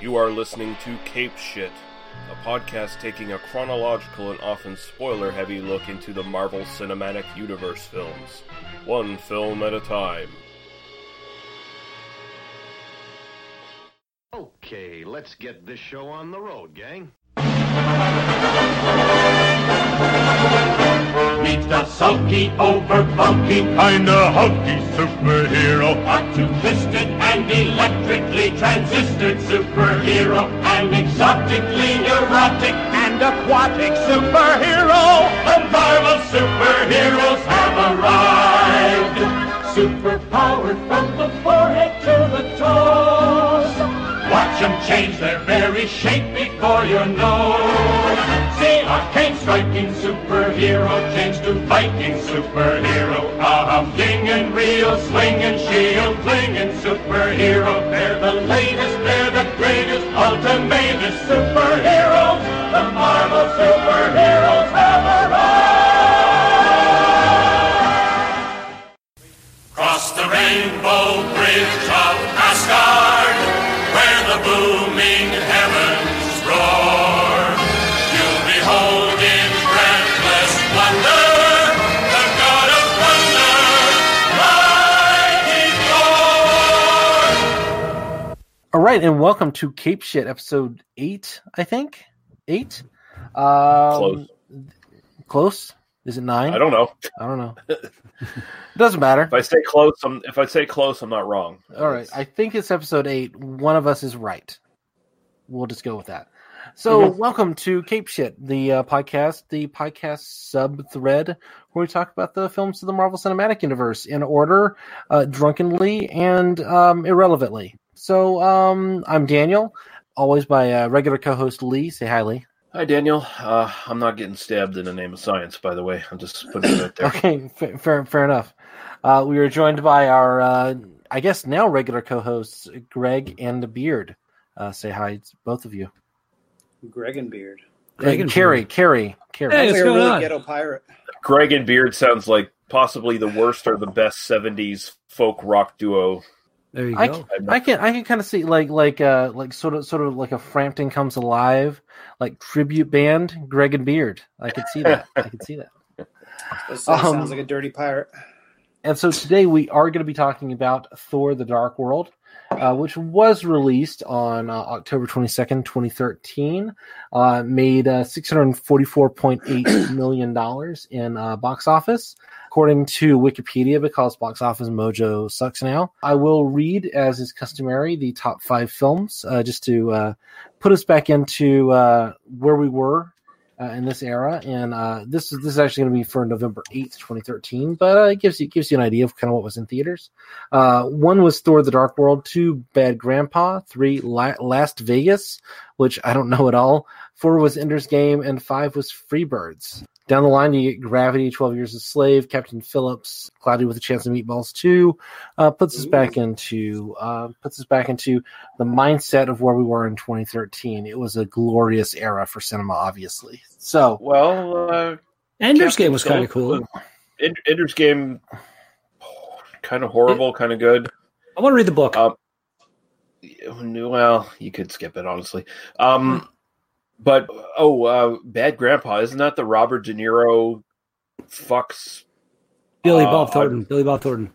You are listening to Cape Shit, a podcast taking a chronological and often spoiler heavy look into the Marvel Cinematic Universe films, one film at a time. Okay, let's get this show on the road, gang. Meet the sulky, over bulky, kinda hulky superhero. A two-fisted and electrically transistored superhero. An exotically neurotic and aquatic superhero. The Marvel superheroes have arrived. Superpowered from the forehead to the toes. Watch them change their very shape before your nose. Striking superhero change to Viking superhero. Ah, A humdinging, real swinging, shield flinging superhero. They're the latest, they're the greatest, ultimatest superheroes. The Marvel superheroes have arrived. Cross the rainbow bridge of Asgard, where the booming All right, and welcome to Cape Shit, episode eight, I think. Eight? Um, Close. Close? Is it nine? I don't know. I don't know. it Doesn't matter. If I say close, I'm, if I say close, I'm not wrong. All right, I think it's episode eight. One of us is right. We'll just go with that. So, welcome to Cape Shit, the uh, podcast, the podcast sub thread where we talk about the films of the Marvel Cinematic Universe in order, uh, drunkenly and um, irrelevantly. So, um, I'm Daniel, always by uh, regular co-host Lee. Say hi, Lee. Hi, Daniel. Uh, I'm not getting stabbed in the name of science, by the way. I'm just putting it right there. Okay, fa- fair, fair enough. Uh, we are joined by our, uh, I guess now regular co-hosts Greg and Beard. Uh, say hi, both of you. Greg and Beard. Greg and Carrie, Carrie, Carrie. Hey, what's going really on? ghetto pirate. Greg and Beard sounds like possibly the worst or the best 70s folk rock duo. There you I go. can, I can I can kind of see like like uh like sort of sort of like a Frampton comes alive like tribute band Greg and Beard. I could see that. I could see that. This that Um, sounds like a dirty pirate. And so today we are going to be talking about Thor: The Dark World, uh, which was released on uh, October twenty second, twenty thirteen. Uh, made uh, six hundred forty four point eight million dollars in uh, box office, according to Wikipedia, because Box Office Mojo sucks now. I will read, as is customary, the top five films uh, just to uh, put us back into uh, where we were uh, in this era, and uh, this is this is actually going to be for November eighth, twenty thirteen. But uh, it gives you gives you an idea of kind of what was in theaters. Uh, one was Thor: The Dark World, two Bad Grandpa, three La- Last Vegas, which I don't know at all. Four was Ender's Game, and five was Freebirds. Down the line, you get Gravity, Twelve Years a Slave, Captain Phillips, Cloudy with a Chance of Meatballs Two, uh, puts us back into uh, puts us back into the mindset of where we were in 2013. It was a glorious era for cinema, obviously. So Well, uh, Ender's Captain Game was kind of cool. End- Ender's Game, kind of horrible, kind of good. I want to read the book. Um, well, you could skip it, honestly. Um, but oh, uh, Bad Grandpa isn't that the Robert De Niro fucks? Billy uh, Bob Thornton. Billy Bob Thornton.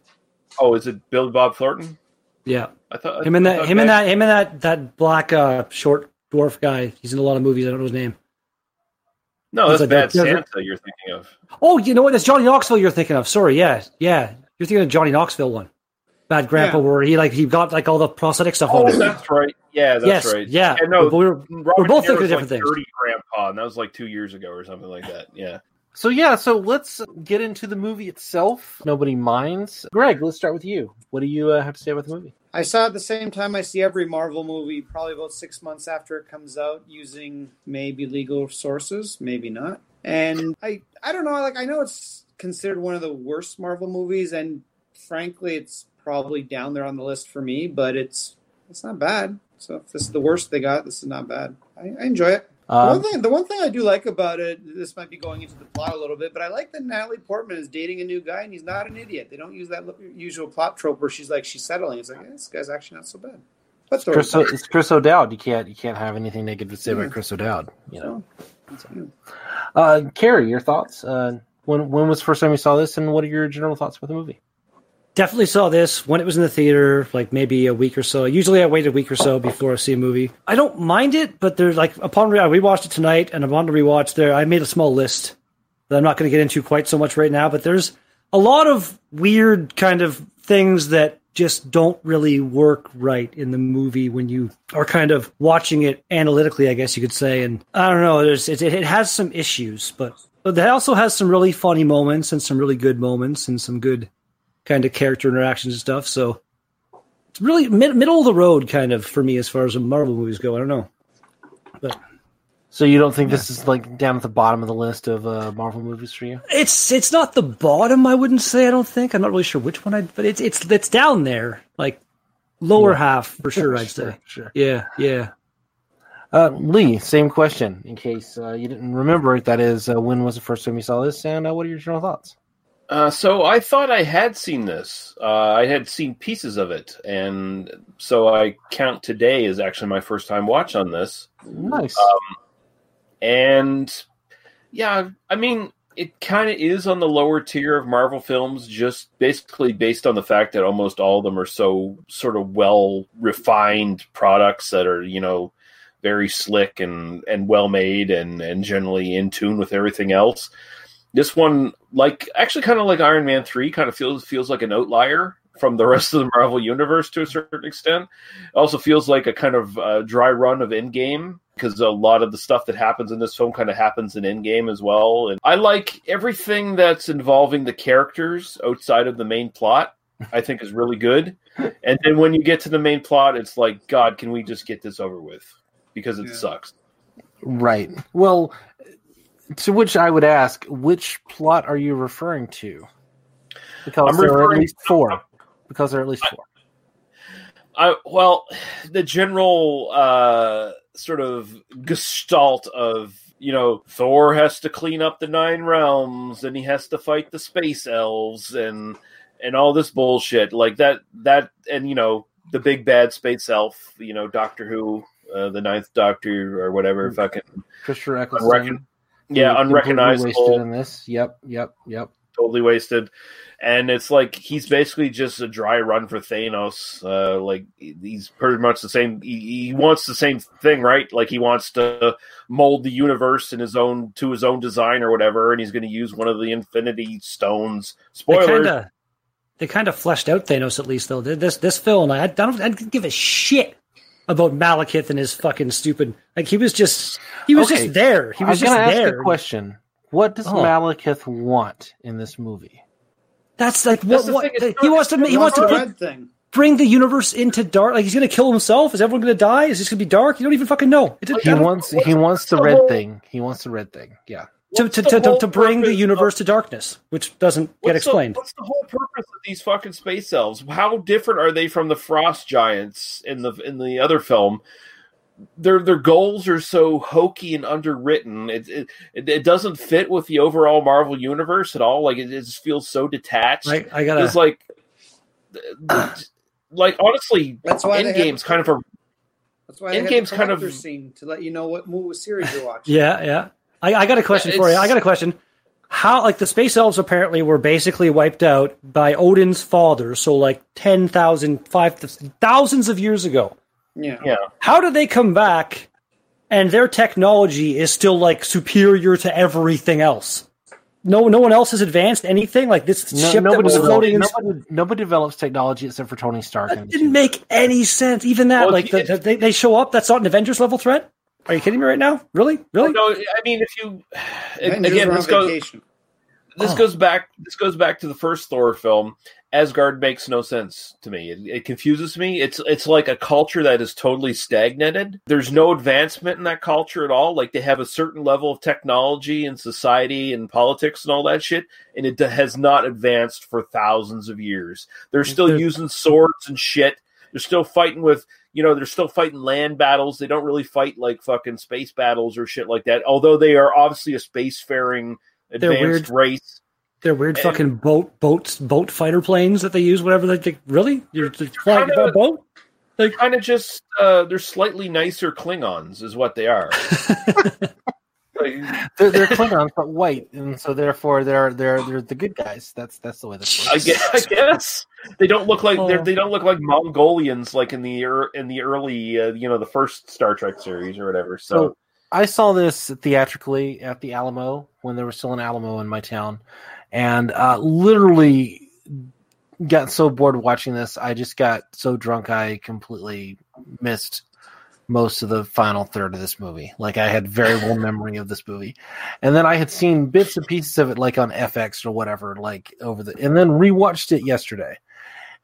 Oh, is it Billy Bob Thornton? Yeah, I thought him and that. Him and that. Him and that. That black uh, short dwarf guy. He's in a lot of movies. I don't know his name. No, that's like Bad Santa. You're thinking of. Oh, you know what? That's Johnny Knoxville. You're thinking of. Sorry. Yeah. Yeah. You're thinking of Johnny Knoxville one. Bad Grandpa, Yeah. where he like he got like all the prosthetic stuff Oh, on. him. that's right. Yeah, that's yes. right. Yeah. And no, But we were, Robert both thinking of Niro's different like things. Dirty Grandpa, and that was like two years ago or something like that. Yeah. so yeah, so let's get into the movie itself. Nobody minds. Greg, let's start with you. What do you uh, have to say about the movie? I saw at the same time I see every Marvel movie, probably about six months after it comes out, using maybe legal sources, maybe not. And I, I don't know. Like I know it's considered one of the worst Marvel movies, and frankly, it's probably down there on the list for me. But it's it's not bad. So if this is the worst they got, this is not bad. I, I enjoy it. The Um, one thing, the one thing I do like about it, this might be going into the plot a little bit, but I like that Natalie Portman is dating a new guy and he's not an idiot. They don't use that usual plot trope where she's like she's settling. It's like this guy's actually not so bad. But Thor Chris, it's Chris O'Dowd. You can't you can't have anything negative to say about Chris O'Dowd. You know. Uh, Carrie, your thoughts? Uh, when when was the first time you saw this, and what are your general thoughts about the movie? Definitely saw this when it was in the theater, like maybe a week or so. Usually I wait a week or so before I see a movie. I don't mind it, but there's like upon re- I rewatched it tonight and upon the rewatch there, I made a small list that I'm not going to get into quite so much right now, but there's a lot of weird kind of things that just don't really work right in the movie when you are kind of watching it analytically, I guess you could say. And I don't know, there's it, it has some issues, but but it also has some really funny moments and some really good moments and some good kind of character interactions and stuff. So it's really mid- middle of the road kind of for me as far as the Marvel movies go. I don't know. But So you don't think this is like down at the bottom of the list of uh, Marvel movies for you? it's it's not the bottom, I wouldn't say. I don't think. I'm not really sure which one I but it's it's it's down there. Like lower half for sure, I'd say. Sure. Yeah, yeah. Uh, Lee, same question. In case uh, you didn't remember it, that is, uh, when was the first time you saw this, and uh, what are your general thoughts? Uh, so I thought I had seen this. Uh, I had seen pieces of it, and so I count today as actually my first time watch on this. Nice. And yeah, I mean, it kind of is on the lower tier of Marvel films, just basically based on the fact that almost all of them are so sort of well refined products that are, you know, very slick and, and well made and, and generally in tune with everything else. This one, like actually kind of like Iron Man 3, kind of feels feels like an outlier from the rest of the Marvel universe to a certain extent. It also feels like a kind of uh, dry run of Endgame because a lot of the stuff that happens in this film kind of happens in Endgame as well. And I like everything that's involving the characters outside of the main plot. I think is really good. And then when you get to the main plot, it's like, God, can we just get this over with? Because it Yeah. sucks. Right. Well, to which I would ask, which plot are you referring to? Because I'm there are at least four. Because there are at least four. I well, the general uh, sort of gestalt of you know Thor has to clean up the nine realms and he has to fight the space elves and and all this bullshit like that that and you know the big bad space elf you know Doctor Who uh, the ninth Doctor or whatever fucking Christopher Eccleston. Yeah unrecognizable Wasted in this. Yep. Yep. Yep. totally wasted. And it's like he's basically just a dry run for Thanos. Uh, like he's pretty much the same. He, he wants the same thing, right? Like he wants to mold the universe in his own to his own design or whatever, and he's going to use one of the Infinity Stones. Spoiler. they kind of fleshed out Thanos at least though. This this film, I, I don't I didn't give a shit about Malekith and his fucking stupid. Like he was just he was Okay. just there. He I was was just going to ask there. a question. What does Oh. Malekith want in this movie? That's like That's what, the what thing, he wants to he wants to the put, thing? bring the universe into dark. Like he's gonna kill himself. Is everyone gonna die? Is this gonna be dark? You don't even fucking know. It, He I don't- wants he wants the the red thing. He wants the red thing. Yeah. To, to, to, to, to bring the purpose universe to darkness, which doesn't get What's the- explained. what's the whole purpose of these fucking space elves? How different are they from the frost giants in the in the other film? Their their goals are so hokey and underwritten. It it, it, it doesn't fit with the overall Marvel universe at all. Like it, it just feels so detached. I, I gotta. It's like, like honestly, That's why they have- Endgame's kind of a That's why they Endgame's kind of- collector scene to let you know what movie series you're watching. Yeah, yeah. I, I got a question for you. I got a question. How, like, the space elves apparently were basically wiped out by Odin's father, so like 10,000, 5,000 thousands of years ago. Yeah. yeah. How did they come back and their technology is still like superior to everything else? No, no one else has advanced anything like this No, ship that nobody, was floating. develops, In, nobody, nobody develops technology except for Tony Stark. in that didn't make any sense. Even that, Well, like, the, the- they, they show up. That's not an Avengers level threat. Are you kidding me right now? Really, really? Oh, no, I mean if you Avengers again this goes vacation. this Oh. goes back this goes back to the first Thor film. Asgard makes no sense to me. It, it confuses me. It's it's like a culture that is totally stagnated. There's no advancement in that culture at all. Like they have a certain level of technology and society and politics and all that shit, and it has not advanced for thousands of years. They're still They're- using swords and shit. They're still fighting with you know they're still fighting land battles. They don't really fight like fucking space battles or shit like that. Although they are obviously a spacefaring advanced weird. race. They're weird And- fucking boat boats boat fighter planes that they use. Whatever they think. Really, you're just flying Kinda- a boat? They're kind of just uh, they're slightly nicer Klingons, is what they are. Like, They're, they're Klingons, but white, and so therefore they're they're they're the good guys. That's that's the way this I guess, I guess they don't look like they're Oh. they don't look like Mongolians like in the ear in the early uh, you know the first Star Trek series or whatever. So So I saw this theatrically at the Alamo when there was still an Alamo in my town, and uh, literally got so bored watching this. I just got so drunk I completely missed most of the final third of this movie. Like I had very little memory of this movie, and then I had seen bits and pieces of it like on FX or whatever, like over the, and then rewatched it yesterday.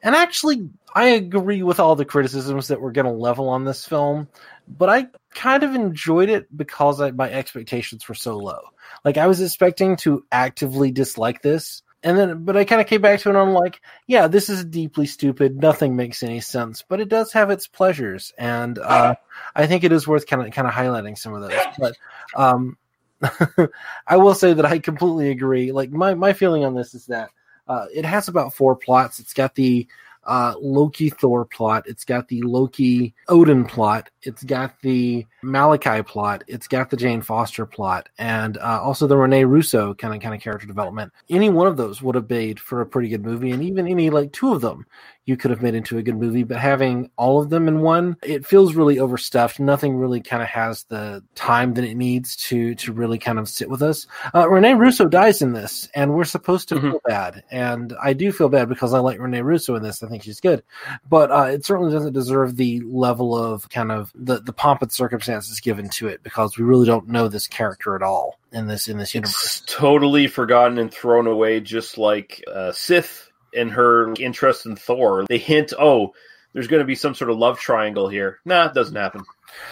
And actually, I agree with all the criticisms that we're going to level on this film, but I kind of enjoyed it because I, my expectations were so low. Like I was expecting to actively dislike this, and then but I kind of came back to it and I'm like, yeah, this is deeply stupid. Nothing makes any sense, but it does have its pleasures, and uh, I think it is worth kind of kind of highlighting some of those. But um, I will say that I completely agree. Like my my feeling on this is that uh, it has about four plots. It's got the uh, Loki Thor plot. It's got the Loki Odin plot. It's got the Malachi plot. It's got the Jane Foster plot, and uh, also the Rene Russo kind of kind of character development. Any one of those would have made for a pretty good movie, and even any like two of them you could have made into a good movie. But having all of them in one, it feels really overstuffed. Nothing really kind of has the time that it needs to to really kind of sit with us. Uh, Rene Russo dies in this, and we're supposed to Mhm. feel bad, and I do feel bad because I like Rene Russo in this. I think she's good, but uh, it certainly doesn't deserve the level of kind of the the pomp and circumstances given to it because we really don't know this character at all in this in this it's universe. totally forgotten and thrown away, just like uh, Sif and her interest in Thor. They hint, oh, there's going to be some sort of love triangle here. Nah, it doesn't happen.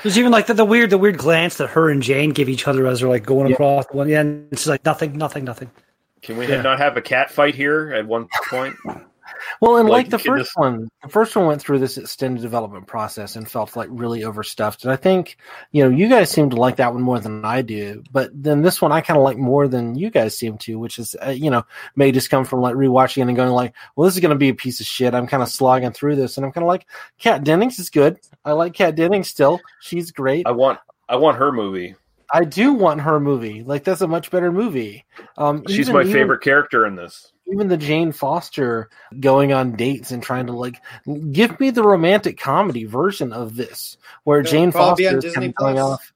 There's even like the, the weird the weird glance that her and Jane give each other as they're like going Yeah. across one. end. and it's like nothing, nothing, nothing. Can we Yeah. not have a cat fight here at one point? Well, and like, Like, the first this- one, the first one went through this extended development process and felt like really overstuffed. And I think, you know, you guys seem to like that one more than I do. But then this one I kind of like more than you guys seem to, which is, uh, you know, may just come from like rewatching it and going like, well, this is going to be a piece of shit. I'm kind of slogging through this, and I'm kind of like, Kat Dennings is good. I like Kat Dennings still. She's great. I want, I want her movie. I do want her movie. Like that's a much better movie. Um, She's even- my even- favorite character in this. Even the Jane Foster going on dates and trying to like give me the romantic comedy version of this, where It'll Jane probably be on Foster is kind of going off.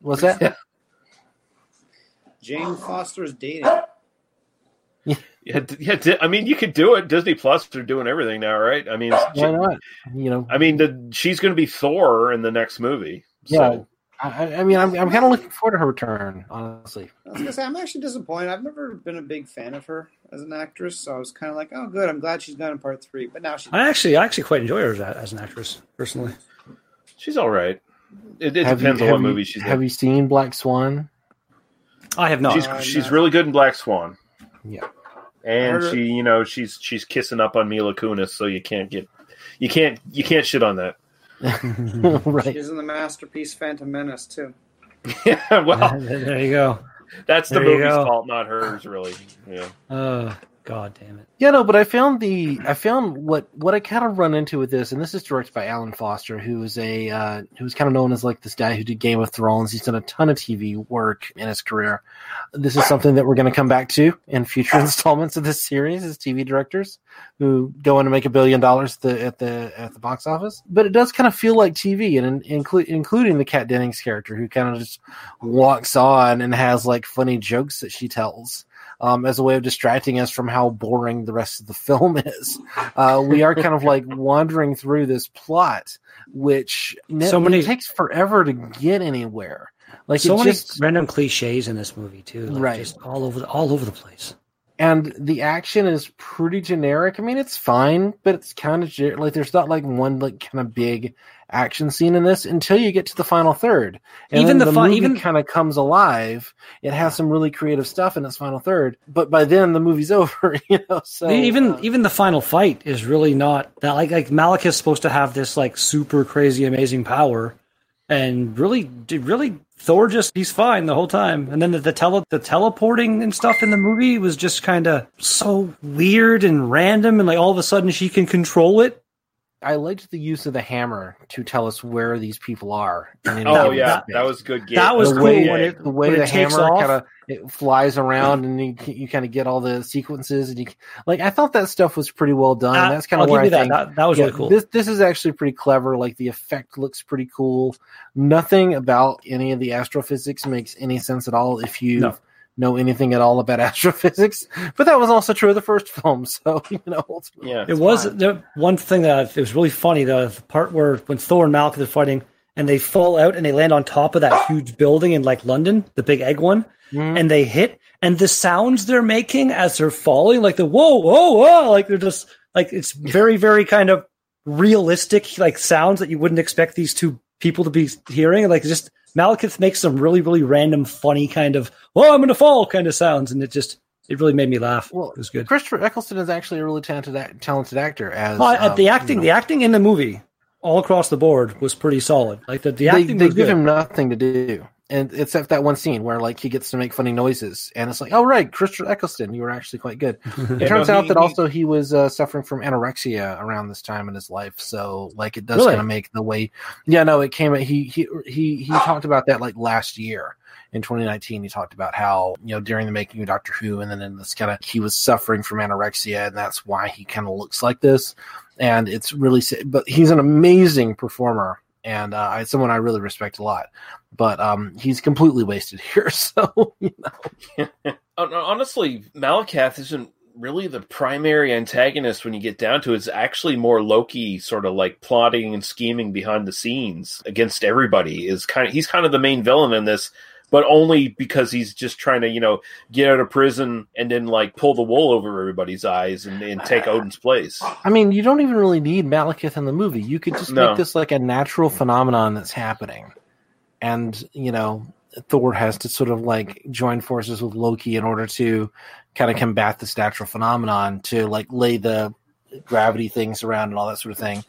What's that? Jane Foster's dating. Yeah, d- yeah. I mean, you could do it. Disney Plus are doing everything now, right? I mean, Why not? You know, I mean, the, she's going to be Thor in the next movie. So. Yeah. I, I mean, I'm, I'm kind of looking forward to her return, honestly. I was gonna say I'm actually disappointed. I've never been a big fan of her as an actress, so I was kind of like, oh, good. I'm glad she's gone in part three. But now she's I actually, I actually quite enjoy her as, as an actress personally. She's all right. It, it depends you, on what you- movie she's Have in. you seen Black Swan? I have not. She's Uh, she's no. really good in Black Swan, Yeah. and Her- she, you know, she's she's kissing up on Mila Kunis, so you can't get, you can't you can't shit on that. Right. she's in the masterpiece Phantom Menace too. yeah, well, there you go. that's the There you movie's fault, not hers, really. Yeah. Oh, God damn it. Yeah, no, but I found the I found what what I kind of run into with this, and this is directed by Alan Foster, who is a uh, who's kind of known as like this guy who did Game of Thrones. He's done a ton of TV work in his career. This is something that we're going to come back to in future installments of this series as TV directors who go on to make a billion dollars at the at the box office. But it does kind of feel like TV, and include including the Kat Dennings character, who kind of just walks on and has like funny jokes that she tells um, as a way of distracting us from how boring the rest of the film is. Uh, we are kind of like wandering through this plot, which So many- it takes forever to get anywhere. Like so many just random cliches in this movie too. Like Right. Just all over, the, all over the place. and the action is pretty generic. I mean, it's fine, but it's kind of like there's not like one like kind of big action scene in this until you get to the final third. And Even the the movie even- kind of comes alive. It has some really creative stuff in its final third, but by then the movie's over. You know, so even uh, even the final fight is really not that like like Malik is supposed to have this like super crazy amazing power, and really really Thor just he's fine the whole time, and then the, the tele the teleporting and stuff in the movie was just kind of so weird and random, and like all of a sudden she can control it. I liked the use of the hammer to tell us where these people are. in any Oh yeah, space. that was good. Get. That was the cool way, when it- the way when the it hammer kind of it flies around and you you kind of get all the sequences and you like I thought that stuff was pretty well done. Uh, that's kind I'll of give where you I that. think that. That was yeah, really cool. This this is actually pretty clever. Like the effect looks pretty cool. Nothing about any of the astrophysics makes any sense at all if you No. Know anything at all about astrophysics. But that was also true of the first film. So you know, ultimately, Yeah. It was the one thing that it was really funny. The, the part where when Thor and Malekith are fighting and they fall out and they land on top of that huge building in like London, the big egg one, Mhm. and they hit and the sounds they're making as they're falling, like the whoa, whoa, whoa, like they're just like it's very, very kind of realistic, like sounds that you wouldn't expect these two people to be hearing. Like just Malekith makes some really, really random, funny kind of "oh, I'm gonna fall" kind of sounds, and it just it really made me laugh. Well, it was good. Christopher Eccleston is actually a really talented talented actor. As Well, um, the acting, you know, the acting in the movie, all across the board, was pretty solid. Like the, the they, acting they was give good. him nothing to do, and except that one scene where like he gets to make funny noises, and it's like, oh right, Christopher Eccleston, you were actually quite good. It Yeah, turns no, out that he- also he was uh, suffering from anorexia around this time in his life, so like it does Really? kind of make the way. Yeah, no, it came. He he he he talked about that like last year. In 2019, he talked about how you know during the making of Doctor Who, and then in this kind of he was suffering from anorexia, and that's why he kind of looks like this. And it's really, sa- but he's an amazing performer, and uh, I- someone I really respect a lot. But um, he's completely wasted here. So you know, honestly, Malekith isn't really the primary antagonist when you get down to it. It's actually more Loki sort of like plotting and scheming behind the scenes against everybody. Is kind of he's kind of the main villain in this, but only because he's just trying to, you know, get out of prison and then like pull the wool over everybody's eyes and, and take Odin's place. I mean, you don't even really need Malekith in the movie. You could just No. make this like a natural phenomenon that's happening, and you know, Thor has to sort of like join forces with Loki in order to kind of combat this natural phenomenon to like lay the gravity things around and all that sort of thing.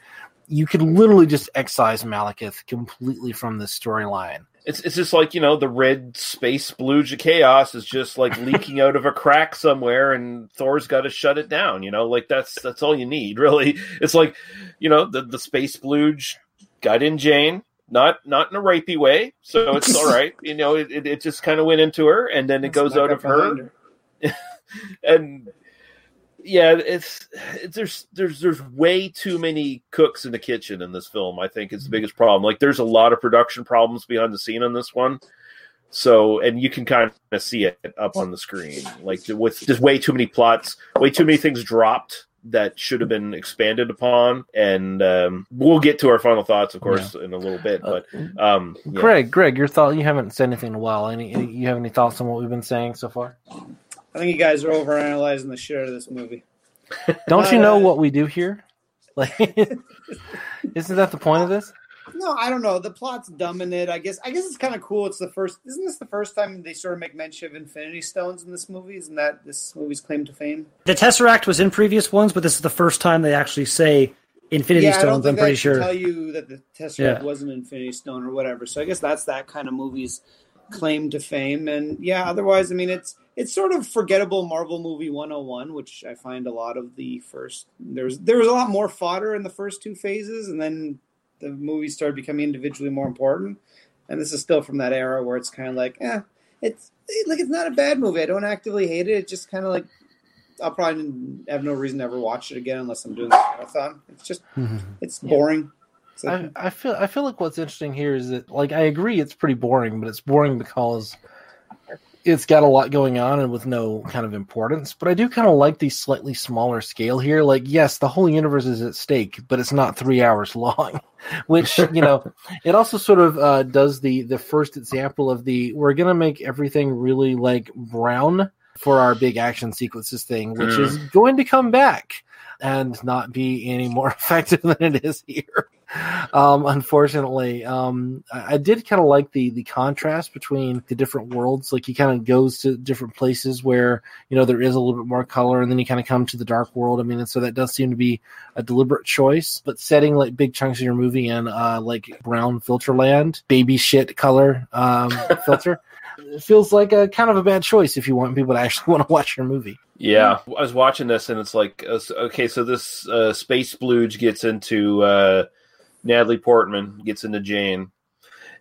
You could literally just excise Malekith completely from this storyline. It's it's just like you know the red space of chaos is just like leaking out of a crack somewhere, and Thor's got to shut it down. You know, like that's that's all you need, really. It's like you know the the space splooge got in Jane, not not in a rapey way, so it's all right. You know, it it, it just kind of went into her, and then it goes out of her, behind and yeah, it's, it's there's there's there's way too many cooks in the kitchen in this film. I think is the biggest problem. Like there's a lot of production problems behind the scene on this one. So and you can kind of see it up on the screen, like with just way too many plots, way too many things dropped that should have been expanded upon. And um, we'll get to our final thoughts, of course, in a little bit. But um, yeah. Greg, Greg, your thought? You haven't said anything in a while. Any, any you have any thoughts on what we've been saying so far? I think you guys are overanalyzing the shit out of this movie. Don't you know Uh, what we do here? Like, isn't that the point of this? No, I don't know. The plot's dumb in it. I guess. I guess it's kind of cool. It's the first. Isn't this the first time they sort of make mention of Infinity Stones in this movie? Isn't that this movie's claim to fame? The Tesseract was in previous ones, but this is the first time they actually say Infinity yeah, I don't Stones. think I'm pretty sure. Tell you that the Tesseract Yeah. wasn't Infinity Stone or whatever. So I guess that's that kind of movie's claim to fame. And yeah, otherwise, I mean, it's it's sort of forgettable Marvel movie 101, which I find a lot of the first. There's there was a lot more fodder in the first two phases, and then the movies started becoming individually more important. And this is still from that era where it's kind of like, eh, it's like it's not a bad movie. I don't actively hate it. It's just kind of like I'll probably have no reason to ever watch it again unless I'm doing a marathon. It's just it's boring. I, I feel I feel like what's interesting here is that like I agree it's pretty boring, but it's boring because it's got a lot going on and with no kind of importance. But I do kind of like the slightly smaller scale here. Like, yes, the whole universe is at stake, but it's not three hours long. Which you know, it also sort of uh, does the the first example of the we're gonna make everything really like brown for our big action sequences thing, which Mm. is going to come back and not be any more effective than it is here. Um, unfortunately, um, I, I did kind of like the the contrast between the different worlds. Like he kind of goes to different places where you know there is a little bit more color, and then you kind of come to the dark world. I mean, and so that does seem to be a deliberate choice. But setting like big chunks of your movie in uh, like brown filter land, baby shit color um, filter. It feels like a kind of a bad choice if you want people to actually want to watch your movie. Yeah, I was watching this and it's like, uh, okay, so this uh, space splooge gets into uh, Natalie Portman, gets into Jane,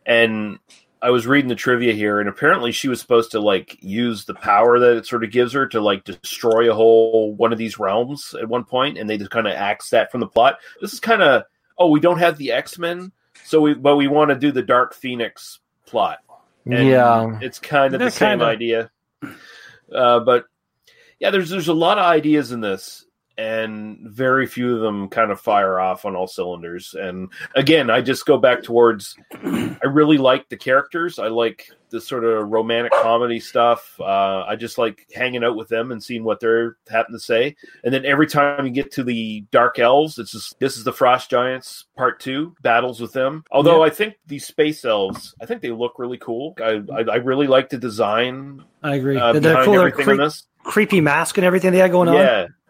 and I was reading the trivia here, and apparently she was supposed to like use the power that it sort of gives her to like destroy a whole one of these realms at one point, and they just kind of axe that from the plot. This is kind of oh, we don't have the X Men, so we but we want to do the Dark Phoenix plot. And yeah, it's kind of Yeah, the same kinda. idea. Uh, but yeah, there's there's a lot of ideas in this, and very few of them kind of fire off on all cylinders. And again, I just go back towards I really like the characters. I like the sort of romantic comedy stuff. Uh, I just like hanging out with them and seeing what they're having to say. And then every time you get to the dark elves, it's just this is the frost giants part two battles with them. Although I think these space elves, I think they look really cool. I I, I really like the design I agree. uh, They're- they're. They're everything in cre- this. creepy mask and everything they had going on.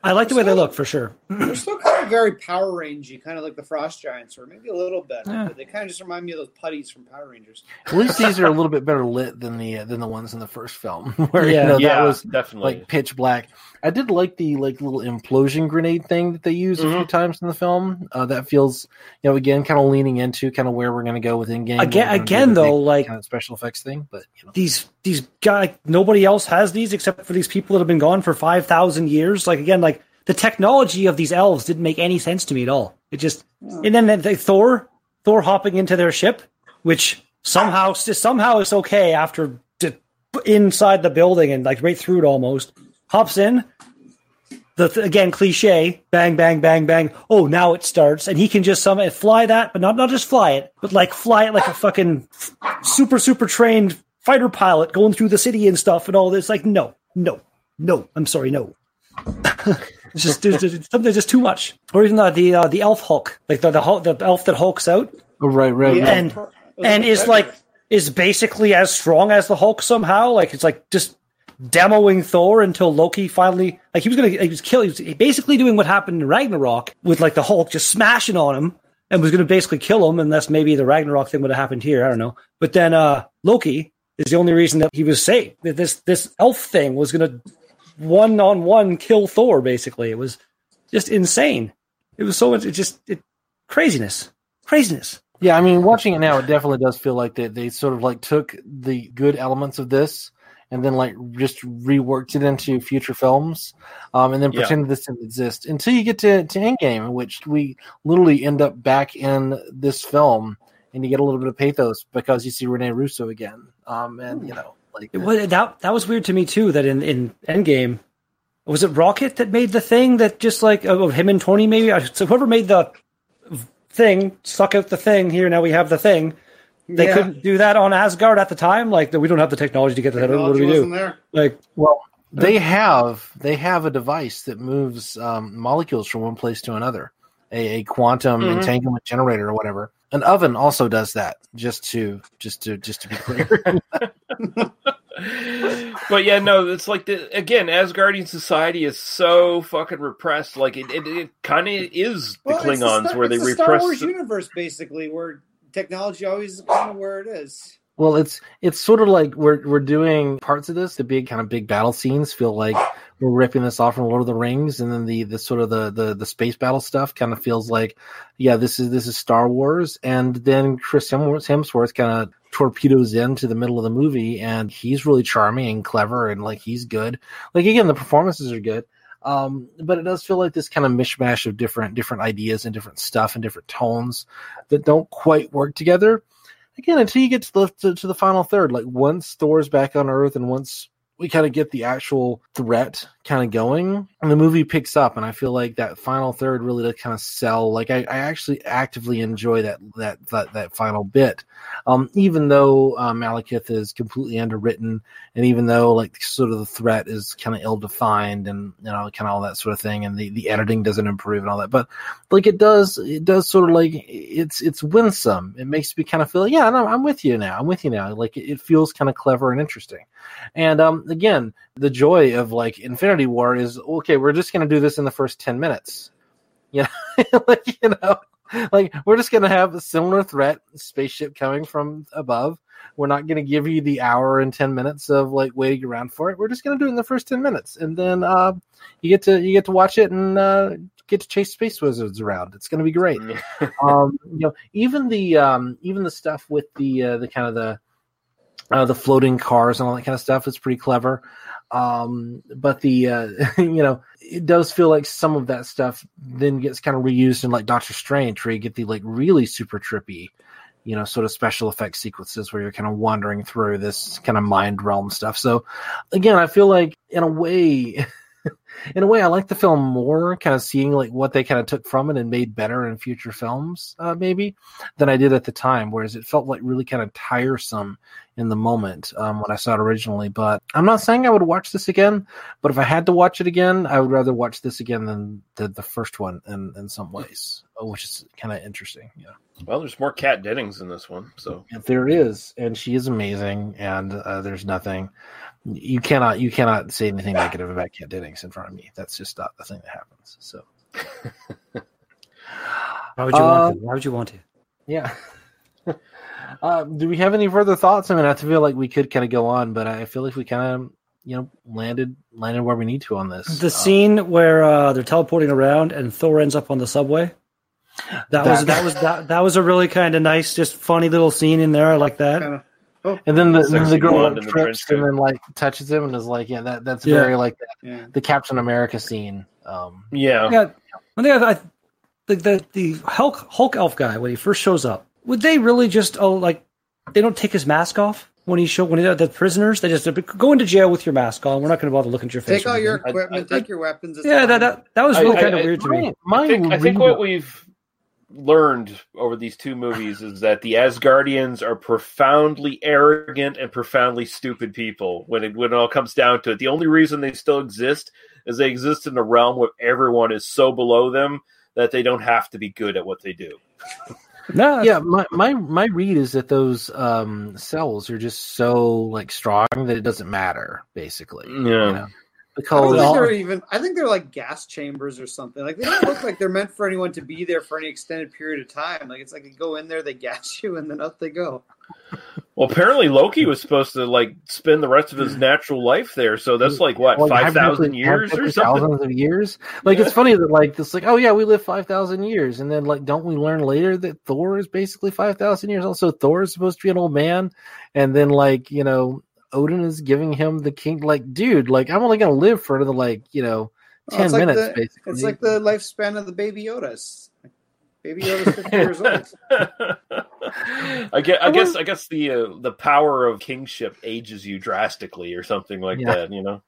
I like the way they look for sure. They're still kind very Power Rangey, kind of like the Frost Giants, or maybe a little better. Yeah. But they kind of just remind me of those putties from Power Rangers. at least these are a little bit better lit than the uh, than the ones in the first film, where Yeah. you know yeah, that was definitely. like pitch black. I did like the like little implosion grenade thing that they use a few Mhm. times in the film. Uh, that feels, you know, again, kind of leaning into kind of where we're going to go with Endgame. Again, again though, like kind of special effects thing, but you know, these these guy nobody else has these except for these people that have been gone for 5000 years like again like the technology of these elves didn't make any sense to me at all. It just and then the, thor thor hopping into their ship which somehow somehow is okay after inside the building and like right through it almost hops in. The th- again cliche bang bang bang bang. Oh now it starts. And he can just somehow fly that but not not just fly it but like fly it like a fucking super super trained fighter pilot going through the city and stuff and all this. Like no no no. I'm sorry no it's just there's, there's something just too much. Or even the the, uh, the elf hulk. Like the the, Hulk, the elf that hulks out. Oh, right, right, right. And- and is like is basically as strong as the hulk somehow. Like it's like just demoing thor until loki finally like he was gonna he was kill he was basically doing what happened in ragnarok with like the hulk just smashing on him and was gonna basically kill him unless maybe the ragnarok thing would have happened here. I don't know. But then uh loki is the only reason that he was saved. That this this elf thing was gonna one on one kill thor basically. It was just insane. It was so much it just it craziness. Craziness. Yeah, I mean, watching it now, it definitely does feel like they, they sort of like took the good elements of this and then like just reworked it into future films, um, and then Yeah. pretended this didn't exist until you get to to Endgame, in which we literally end up back in this film, and you get a little bit of pathos because you see Rene Russo again, um, and you know, like It was, that that was weird to me too. That in in Endgame, was it Rocket that made the thing that just like of him and Tony maybe? So whoever made the thing suck out the thing. Here now we have the thing. They Yeah. couldn't do that on Asgard at the time. Like we don't have the technology to get that. out. What do we wasn't do? there. Like Well, they have they have a device that moves um, molecules from one place to another, a, a quantum Mhm. entanglement generator or whatever. An oven also does that. Just to just to just to be clear. but yeah, no, it's like the again, Asgardian society is so fucking repressed. Like it, it, it kind of is the Well, it's Klingons Star- where they it's the Star repress. Wars universe, basically, where technology always is kind of where it is. well, it's it's sort of like we're we're doing parts of this. The big kind of big battle scenes feel like we're ripping this off from Lord of the Rings, and then the the sort of the the the space battle stuff kind of feels like, yeah, this is this is Star Wars, and then Chris Hemsworth, kind of torpedoes into the middle of the movie, and he's really charming and clever, and like he's good. Like again, the performances are good. Um, but it does feel like this kind of mishmash of different different ideas and different stuff and different tones that don't quite work together. Again, until you get to the to, to the final third, like once Thor's back on Earth and once we kind of get the actual threat kind of going and the movie picks up and i feel like that final third really does kind of sell. Like i, I actually actively enjoy that that that, that final bit. Um, even though uh, malekith is completely underwritten and even though like sort of the threat is kind of ill-defined and you know kind of all that sort of thing and the, the editing doesn't improve and all that but like it does it does sort of like it's it's winsome. It makes me kind of feel yeah no, i'm with you now. I'm with you now. Like it, it feels kind of clever and interesting and um, again, the joy of like Infinity War is okay. We're just going to do this in the first ten minutes. You know, like you know, like we're just gonna have a similar threat spaceship coming from above. We're not gonna give you the hour and 10 minutes of like waiting around for it. We're just gonna do it in the first 10 minutes. And then uh you get to you get to watch it and uh get to chase space wizards around. It's gonna be great. Um you know even the um even the stuff with the uh the kind of the uh, the floating cars and all that kind of stuff is pretty clever. Um but the uh you know it does feel like some of that stuff then gets kind of reused in like doctor strange where you get the like really super trippy you know sort of special effect sequences where you're kind of wandering through this kind of mind realm stuff. So again i feel like in a way in a way i like the film more kind of seeing like what they kind of took from it and made better in future films uh, maybe than i did at the time whereas it felt like really kind of tiresome in the moment um, when i saw it originally. But i'm not saying i would watch this again but if i had to watch it again i would rather watch this again than the, the first one in, in some ways uh, which is kind of interesting yeah. Well, there's more Kat Dennings in this one, so. There is and she is amazing and uh, there's nothing you cannot you cannot say anything negative about Kat Dennings in front of me that's just not the thing that happens so Why would you Uh, want to? Why would you want to? yeah uh, do we have any further thoughts i mean i feel like we could kind of go on but i feel like we kind of you know landed landed where we need to on this The Uh, scene where uh, they're teleporting around and Thor ends up on the subway. That, was That- that was that that was a really kind of nice, just funny little scene in there. I like that. Kind of. and then the, then the girl blonde like, in the trips and then like touches him and is like yeah that that's Yeah. very like the, Yeah. the captain america scene um yeah. Yeah, I think I, I the, the the Hulk Hulk elf guy when he first shows up. Would they really just oh like they don't take his mask off when he show when he, the prisoners they just go into jail with your mask on. We're not going to bother looking at your face. Take all your equipment, I- take your weapons. yeah fine. that, that that was really I- kind of I- weird to me. my, I think, I think what we've learned over these two movies is that the Asgardians are profoundly arrogant and profoundly stupid people. When it when it all comes down to it, the only reason they still exist is they exist in a realm where everyone is so below them that they don't have to be good at what they do. No, yeah my, my my read is that those um cells are just so like strong that it doesn't matter basically Yeah. you know? I think they're even. I think they're like gas chambers or something. Like they don't look like they're meant for anyone to be there for any extended period of time. Like it's like they go in there, they gas you, and then up they go. Well, apparently Loki was supposed to like spend the rest of his natural life there, so that's like what like, five thousand years or something. thousands of years like it's funny that like this like oh yeah we live 5000 years and then like don't we learn later that thor is basically 5000 years also thor is supposed to be an old man and then like you know odin is giving him the king like dude like i'm only gonna live for another like you know Oh, 10 it's like minutes the- basically It's like the lifespan of the baby Yodas. Baby Yoda's fifty years old. I guess, I guess, I guess the uh, the power of kingship ages you drastically, or something like Yeah. that. You know,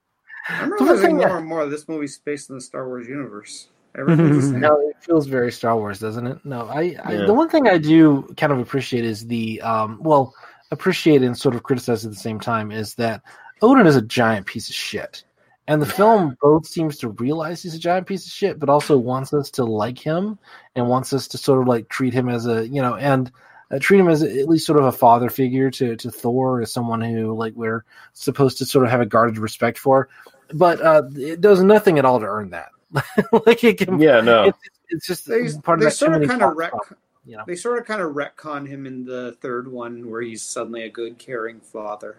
I'm The realizing more that- and more this movie's based in the Star Wars universe. Everything's. No, it feels very Star Wars, doesn't it? No, I, I Yeah. the one thing I do kind of appreciate is the um well, appreciate and sort of criticize at the same time is that Odin is a giant piece of shit. And the film both seems to realize he's a giant piece of shit, but also wants us to like him and wants us to sort of like treat him as a, you know, and uh, treat him as at least sort of a father figure to, to Thor, as someone who like we're supposed to sort of have a guarded respect for. But uh, it does nothing at all to earn that. like it can, yeah, no, it's, it's just They, part of they that sort of kind of plots wreck. from, you know. They sort of kind of retcon him in the third one, where he's suddenly a good, caring father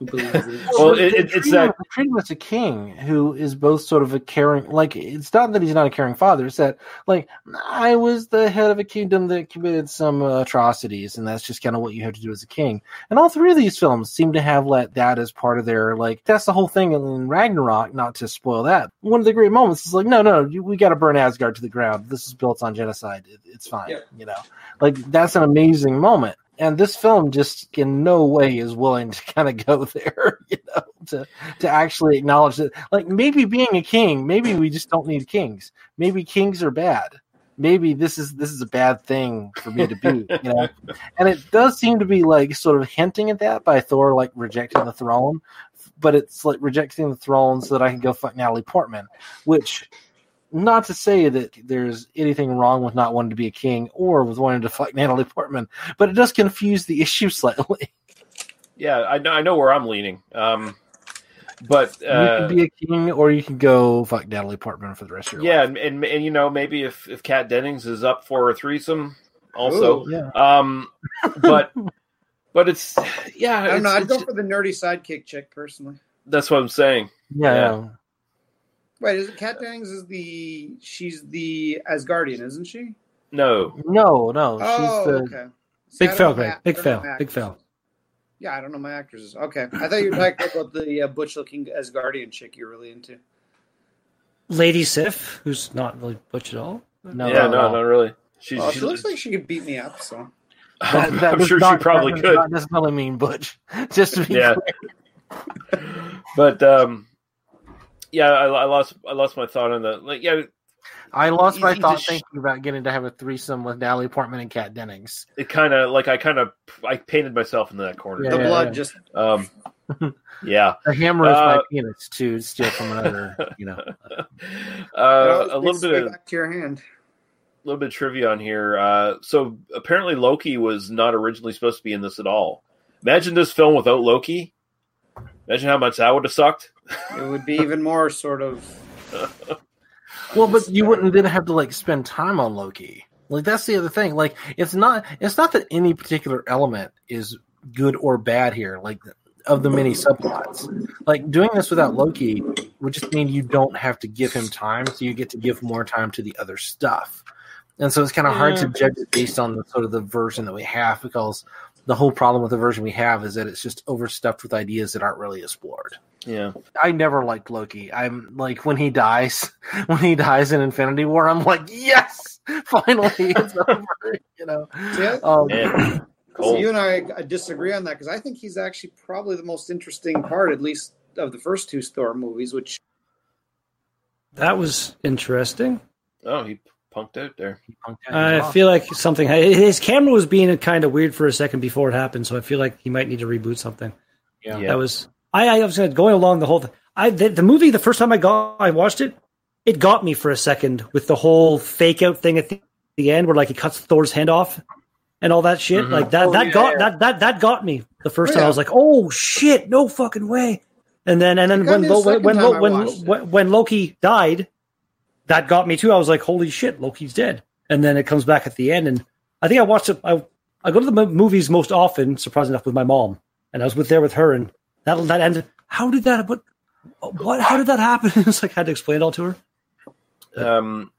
Well, they it- it- treat it's that- they treat him as a king who is both sort of a caring. Like it's not that he's not a caring father. It's that like I was the head of a kingdom that committed some uh, atrocities, and that's just kind of what you have to do as a king. And all three of these films seem to have let that as part of their like. That's the whole thing in Ragnarok. Not to spoil that, one of the great moments is like, no, no, you, we got to burn Asgard to the ground. This is built on genocide. It, it's fine. Yeah. You know, like that's an amazing moment and this film just in no way is willing to kind of go there you know to to actually acknowledge that like maybe being a king maybe we just don't need kings. Maybe kings are bad. Maybe this is this is a bad thing for me to be you know? And it does seem to be like sort of hinting at that by thor like rejecting the throne but it's like rejecting the throne so that i can go fuck natalie portman which not to say that there's anything wrong with not wanting to be a king or with wanting to fuck Natalie Portman, but it does confuse the issue slightly. yeah, I know, I know where I'm leaning. Um, but you uh, can be a king, or you can go fuck Natalie Portman for the rest of your yeah, life. and, and and you know maybe if if Kat Dennings is up for a threesome, also, Ooh. Yeah. um, but but it's yeah, I don't it's, know. I'd it's- go for the nerdy sidekick chick personally. that's what I'm saying. Yeah. Yeah. Wait, is it Kat Dennings? Is the she's the Asgardian, isn't she? No, No, no. Oh, she's the, okay. See, Big I don't fail, Greg. Big I fail. Big actors. fail. Yeah, I don't know my actresses. Okay, I thought you were talking about the uh, butch-looking Asgardian chick you're really into. Lady Sif, who's not really butch at all. no, yeah, no, no, no. not really. She's, Well, she's she looks like she could beat me up. So That, that I'm sure not- she probably that does could. Not necessarily mean Butch. Just to be Yeah. clear. but um, yeah, I, I lost I lost my thought on that. Like, yeah, I lost my Easy to thought sh- thinking about getting to have a threesome with Natalie Portman and Kat Dennings. it kind of like I kind of I painted myself into that corner. Yeah, the yeah, blood yeah. just Um, yeah, The hammer is my Uh, penis to steal from another. You know, uh, it a little bit of back to your hand. A little bit of trivia on here. Uh, so apparently Loki was not originally supposed to be in this at all. Imagine this film without Loki. Imagine how much that would have sucked. It would be even more sort of. well, but you wouldn't then have to like spend time on Loki. Like that's the other thing. Like it's not. It's not that any particular element is good or bad here. Like of the many subplots. Like doing this without Loki would just mean you don't have to give him time, so you get to give more time to the other stuff. And so it's kind of hard to judge it based on the sort of the version that we have because the whole problem with the version we have is that it's just overstuffed with ideas that aren't really explored. Yeah, I never liked Loki. I'm like when he dies, when he dies in Infinity War, I'm like, yes, finally it's over. You know, See, I- um, man, So you and I uh, disagree on that because I think he's actually probably the most interesting part, at least of the first two Thor movies. Which That was interesting. Oh, he punked out there. I feel like something. His camera was being kind of weird for a second before it happened, so I feel like he might need to reboot something. yeah. Yeah. That was. I, I was gonna- along the whole. Th- I the, the movie the first time I got I watched it, it got me for a second with the whole fake out thing at the, the end where like he cuts Thor's hand off and all that shit. Mhm. Like that Oh, that yeah, got yeah. that that that got me the first Oh, time. I was like, oh shit, no fucking way. And then and then when me the Lo- when when, Lo- when, when when Loki died, that got me too. I was like, holy shit, Loki's dead. And then it comes back at the end, and I think I watched it. I I go to the movies most often, surprisingly enough, with my mom, and I was with there with her, and that that ended. How did that? What? What? How did that happen? it's like I had to explain it all to her. Um,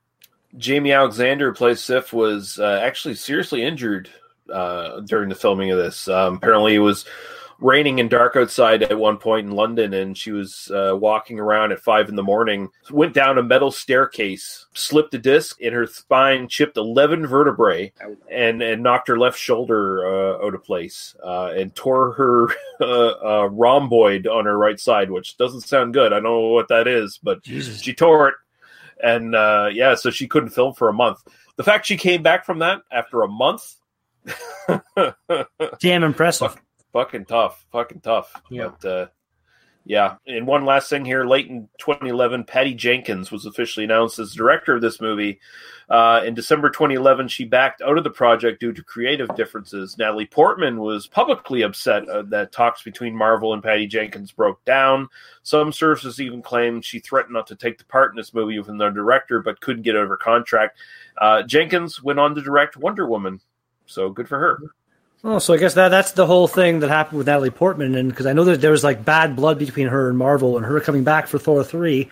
Jaimie Alexander, plays Sif, was uh, actually seriously injured uh, during the filming of this. Um, apparently, it was raining and dark outside at one point in London, and she was uh, walking around at five in the morning. Went down a metal staircase, slipped a disc in her spine, chipped eleven vertebrae, and and knocked her left shoulder uh, out of place, uh, and tore her uh, uh, rhomboid on her right side, which doesn't sound good. I don't know what that is, but Jesus. she tore it and uh, yeah, so she couldn't film for a month. The fact she came back from that after a month, Damn impressive. Fucking tough, fucking tough. Yeah. But uh, yeah, and one last thing here: late in 2011, Patty Jenkins was officially announced as director of this movie. Uh, in December 2011, she backed out of the project due to creative differences. Natalie Portman was publicly upset uh, that talks between Marvel and Patty Jenkins broke down. Some sources even claim she threatened not to take the part in this movie with another director, but couldn't get out of her contract. Uh, Jenkins went on to direct Wonder Woman, so good for her. Oh, so I guess that that's the whole thing that happened with Natalie Portman, and because I know that there was like bad blood between her and Marvel, and her coming back for Thor three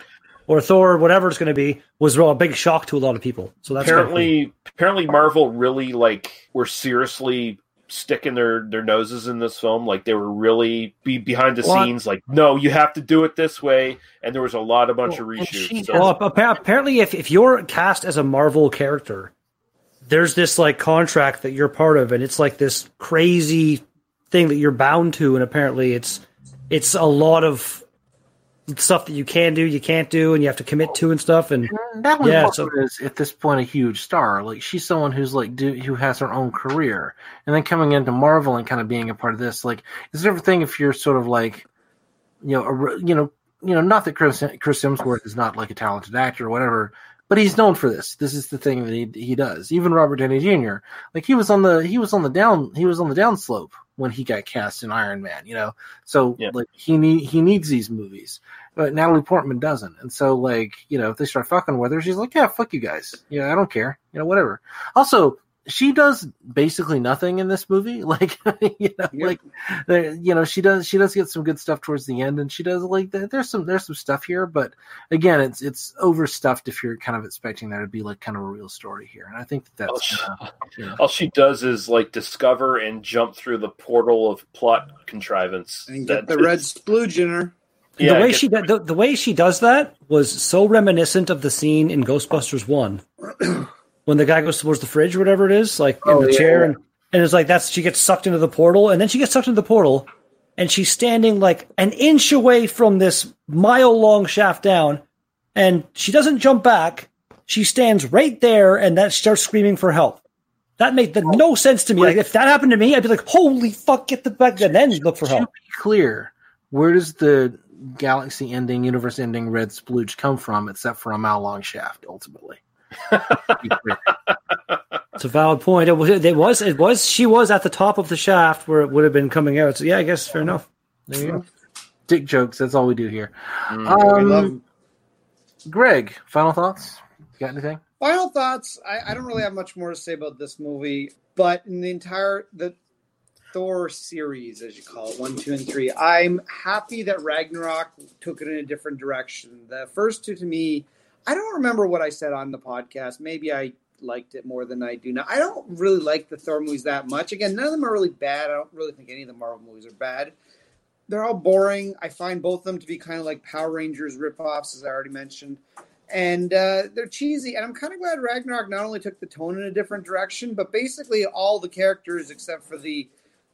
or Thor whatever it's going to be was a big shock to a lot of people. So that's kinda cool. apparently apparently Marvel really like were seriously sticking their their noses in this film like they were really be behind the Well, scenes like no you have to do it this way and there was a lot of bunch Well, of reshoots so, Well, apparently, if, if you're cast as a Marvel character, there's this like contract that you're part of, and it's like this crazy thing that you're bound to, and apparently, it's it's a lot of stuff that you can do, you can't do, and you have to commit to and stuff. And Natalie Yeah, so- is at this point a huge star. Like she's someone who's like do, who has her own career, and then coming into Marvel and kind of being a part of this. Like it's a different thing if you're sort of like, you know, a, you know, you know, not that Chris Chris Hemsworth is not like a talented actor or whatever, but he's known for this. This is the thing that he he does. Even Robert Downey Jr. Like he was on the he was on the down he was on the downslope when he got cast in Iron Man. You know, so Yeah. like he need he needs these movies, but Natalie Portman doesn't. And so like you know, if they start fucking with her, she's like, yeah, fuck you guys. Yeah, I don't care. You know, whatever. Also. She does basically nothing in this movie. Like, you know, Yep. like, you know, she does. She does get some good stuff towards the end, and she does like there's some there's some stuff here, but again, it's it's overstuffed if you're kind of expecting there to be like kind of a real story here, and I think that All that's she, uh, you know, all she does is like discover and jump through the portal of plot contrivance. And That get the red is- splooge in her. Yeah, the way she do- the, the way she does that was so reminiscent of the scene in Ghostbusters One, when the guy goes towards the fridge or whatever it is, like in Oh, the yeah, chair, yeah. and and it's like that's she gets sucked into the portal, and then she gets sucked into the portal, and she's standing like an inch away from this mile long shaft down, and she doesn't jump back. She stands right there, and that starts screaming for help. That made the, no sense to me. Like if that happened to me, I'd be like, "Holy fuck, get the back!" And then look for to help. be clear, where does the galaxy ending, universe ending red splooge come from, except for a mile long shaft? Ultimately. It's a valid point. It was, it was, it was, she was at the top of the shaft where it would have been coming out. So yeah, I guess fair enough. there you go. Dick jokes. That's all we do here. We Um. Greg, final thoughts? Got anything? Final thoughts. I, I don't really have much more to say about this movie, but in the entire the Thor series, as you call it, one, two, and three, I'm happy that Ragnarok took it in a different direction. The first two, to me, I don't remember what I said on the podcast. Maybe I liked it more than I do now. I don't really like the Thor movies that much. Again, none of them are really bad. I don't really think any of the Marvel movies are bad. They're all boring. I find both of them to be kind of like Power Rangers ripoffs, as I already mentioned and uh, they're cheesy. And I'm kind of glad Ragnarok not only took the tone in a different direction, but basically all the characters except for the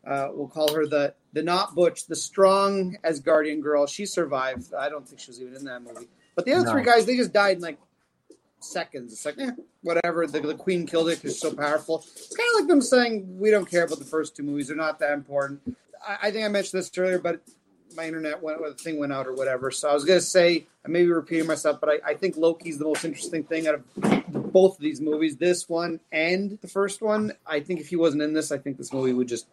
uh, we'll call her the the not Butch, the strong as Guardian girl. She survived. I don't think she was even in that movie. But the other No. three guys, they just died in like seconds. It's like, eh, whatever. The, the Queen killed it because she's so powerful. It's kind of like them saying we don't care about the first two movies; they're not that important. I, I think I mentioned this earlier, but my internet went, the thing went out or whatever. So I was gonna say, I may be repeating myself, but I, I think Loki's the most interesting thing out of both of these movies, this one and the first one. I think if he wasn't in this, I think this movie would just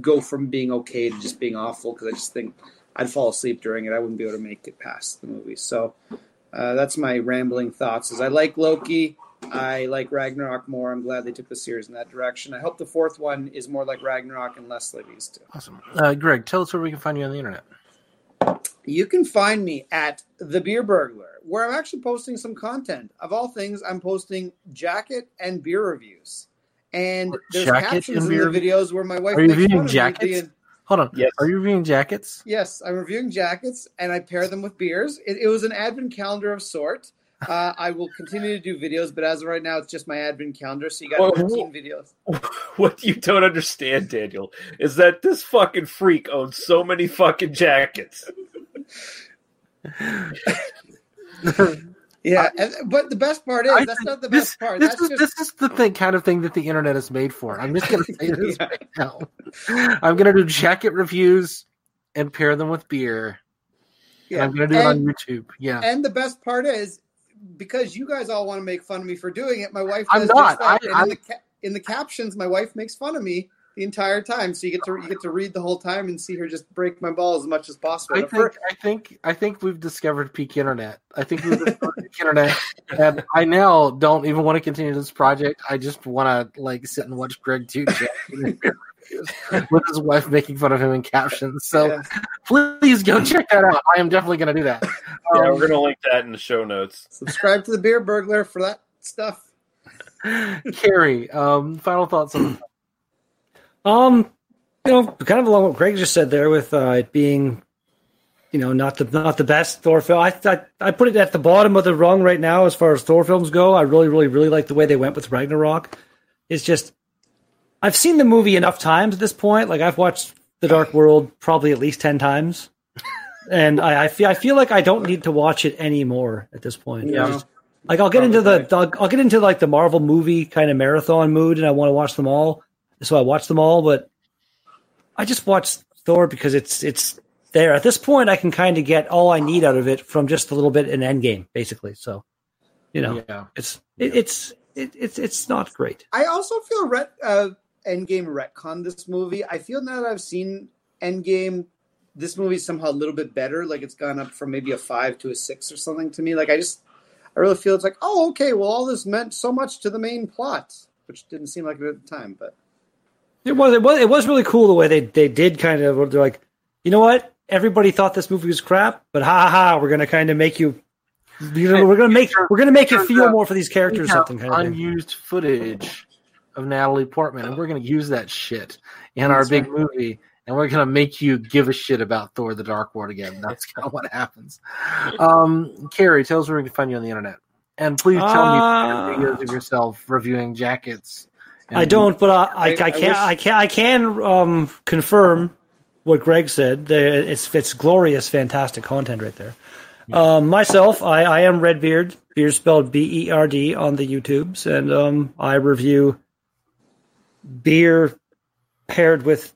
go from being okay to just being awful because I just think I'd fall asleep during it. I wouldn't be able to make it past the movie. So uh, that's my rambling thoughts. Is I like Loki. I like Ragnarok more. I'm glad they took the series in that direction. I hope the fourth one is more like Ragnarok and less like these two. Awesome. Uh, Greg, tell us where we can find you on the internet. You can find me at The Beer Burglar, where I'm actually posting some content. Of all things, I'm posting jacket and beer reviews. And there's Jacket captions and in the videos where my wife Are you reviewing fun of me jackets? Being- Hold on. Yes. Are you reviewing jackets? Yes, I'm reviewing jackets, and I pair them with beers. It, it was an advent calendar of sort. Uh, I will continue to do videos, but as of right now, it's just my advent calendar. So you got Well, 13 videos. What you don't understand, Daniel, is that this fucking freak owns so many fucking jackets. Yeah, and, but the best part is I that's not the this, best part. This That's is just this is the thing, kind of thing that the internet is made for. I'm just gonna say this Yeah. right now. I'm gonna do jacket reviews and pair them with beer. And yeah. I'm gonna do it on YouTube. Yeah. And the best part is because you guys all want to make fun of me for doing it. My wife I'm not. I- and in, the ca- in the captions, my wife makes fun of me the entire time. So you get to you get to read the whole time and see her just break my balls as much as possible. I The fir- think I think I think we've discovered peak internet. I think we've discovered peak internet, and I now don't even want to continue this project. I just want to like sit and watch Greg do jacket and beer reviews with his wife making fun of him in captions. So Yeah. please go check that out. I am definitely going to do that. Yeah, Um, we're gonna link that in the show notes. subscribe to the Beer Burglar for that stuff. Carrie, um, final thoughts on Um, you know, kind of along what Greg just said there with uh, it being, you know, not the not the best Thor film. I, I I put it at the bottom of the rung right now as far as Thor films go. I really, really, really like the way they went with Ragnarok. It's just I've seen the movie enough times at this point. Like I've watched The Dark World probably at least ten times, and I, I feel I feel like I don't need to watch it anymore at this point. Yeah. Just- like I'll get into the I'll, I'll get into like the Marvel movie kind of marathon mood, and I want to watch them all, so I watch them all. But I just watch Thor because it's it's there at this point. I can kind of get all I need out of it from just a little bit in Endgame, basically. So you know, Yeah. it's it, it's it, it's it's not great. I also feel Red, uh, Endgame retconned this movie. I feel now that I've seen Endgame, this movie's somehow a little bit better. Like it's gone up from maybe a five to a six or something to me. Like I just, I really feel it's like, oh, okay, well, all this meant so much to the main plot, which didn't seem like it at the time. But It was it was it was really cool the way they they did kind of they're like, you know what? Everybody thought this movie was crap, but ha ha ha, we're gonna kind of make you. You know, we're gonna make we're gonna make you feel more for these characters, or We have something kind of thing. unused footage of Natalie Portman, and we're going to use that shit in our That's big right. movie, and we're going to make you give a shit about Thor: The Dark World again. That's kind of what happens. Um, Carrie, tell us where we can find you on the internet, and please tell Uh, me videos of yourself reviewing jackets. And- I don't, but uh, I, I- I, I can't. wish- I can. I can um, confirm what Greg said. The- It's it's glorious, fantastic content right there. Um, myself, I, I am Redbeard. Beard spelled B E R D on the YouTubes, and um, I review beer paired with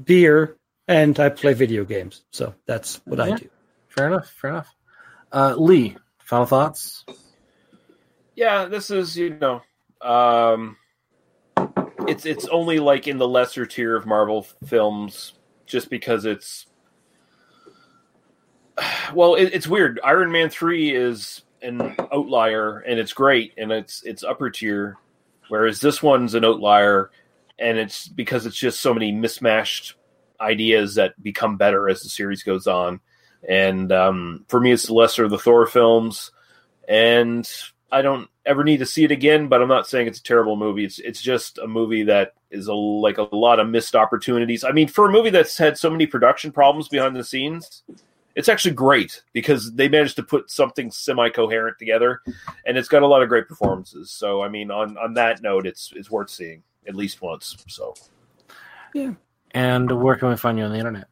beer, and I play video games. So that's what I do. Fair enough. Fair enough. Uh, Lee, final thoughts? Yeah, this is you know, um, it's it's only like in the lesser tier of Marvel films, just because it's. Well, it, it's weird. Iron Man three is an outlier, and it's great, and it's it's upper tier, whereas this one's an outlier, and it's because it's just so many mismatched ideas that become better as the series goes on. And um, for me, it's the lesser of the Thor films, and I don't ever need to see it again. But I'm not saying it's a terrible movie. It's it's just a movie that is a, like a lot of missed opportunities. I mean, for a movie that's had so many production problems behind the scenes, it's actually great because they managed to put something semi-coherent together, and it's got a lot of great performances. So I mean, on on that note, it's it's worth seeing at least once. So. Yeah. And where can we find you on the internet?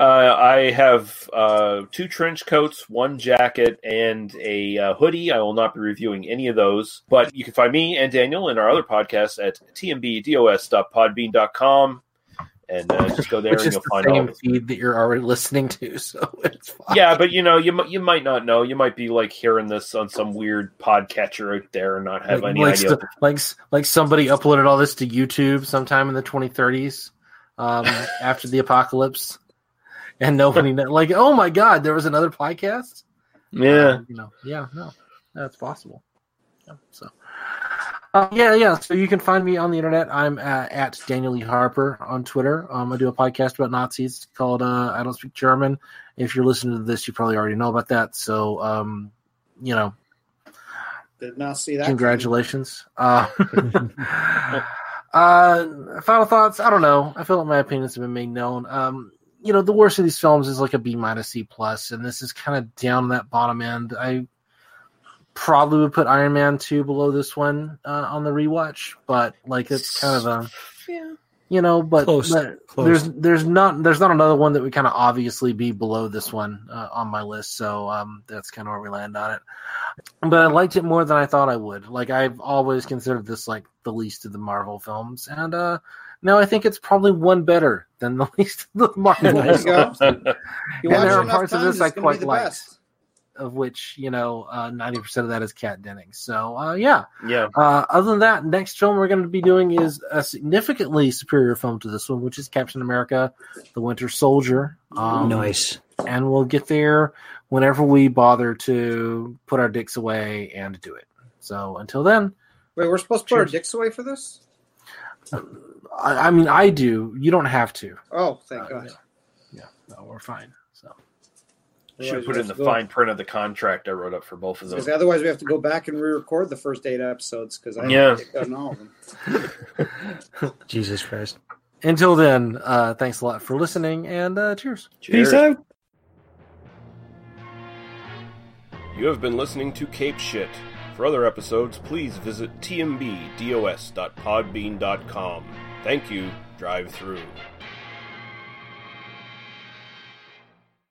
Uh, I have uh, two trench coats, one jacket, and a uh, hoodie. I will not be reviewing any of those, but you can find me and Daniel and our other podcast at tmbdos.podbean.com. And uh, just go there Which and you'll the find all same of feed that you're already listening to, so it's fine. Yeah, but you know, you you might not know. You might be like hearing this on some weird podcatcher out there and not have like, any like, idea. st- like like somebody uploaded all this to YouTube sometime in the 2030s um, after the apocalypse, and nobody kn- like oh my god there was another podcast. yeah, Um, you know, yeah, no, that's possible. Yeah, so. Uh, yeah, yeah. So you can find me on the internet. I'm at, at Daniel E. Harper on Twitter. Um, I do a podcast about Nazis called uh, I Don't Speak German. If you're listening to this, you probably already know about that. So, um, you know, did not see that. Congratulations. Uh, uh, final thoughts. I don't know. I feel like my opinions have been made known. Um, you know, the worst of these films is like a B minus C plus, and this is kind of down that bottom end. I probably would put Iron Man two below this one uh, on the rewatch, but like it's kind of a yeah. you know, but, Close. but Close. there's there's not there's not another one that would kind of obviously be below this one uh, on my list. So um, that's kind of where we land on it. But I liked it more than I thought I would. Like I've always considered this like the least of the Marvel films, and uh, now I think it's probably one better than the least of the Marvel There you go. You And there are enough parts of this I it's gonna be quite like, best. Of which you know, ninety percent of that is Kat Dennings. So uh, yeah, yeah. uh, other than that, next film we're going to be doing is a significantly superior film to this one, which is Captain America: The Winter Soldier. Um, nice. and we'll get there whenever we bother to put our dicks away and do it. So until then, Wait, we're supposed to put our dicks away for this? I, I mean, I do. You don't have to. Oh, thank Uh, God. Yeah, no, we're fine. So Should Otherwise put in the have to go- fine print of the contract I wrote up for both of them. Because otherwise, we have to go back and re-record the first eight episodes because I Yeah. haven't done all of them. Jesus Christ. until then, uh, thanks a lot for listening and uh, cheers. Peace out. You have been listening to Cape Shit. For other episodes, please visit tmbdos.podbean.com. Thank you. Drive through.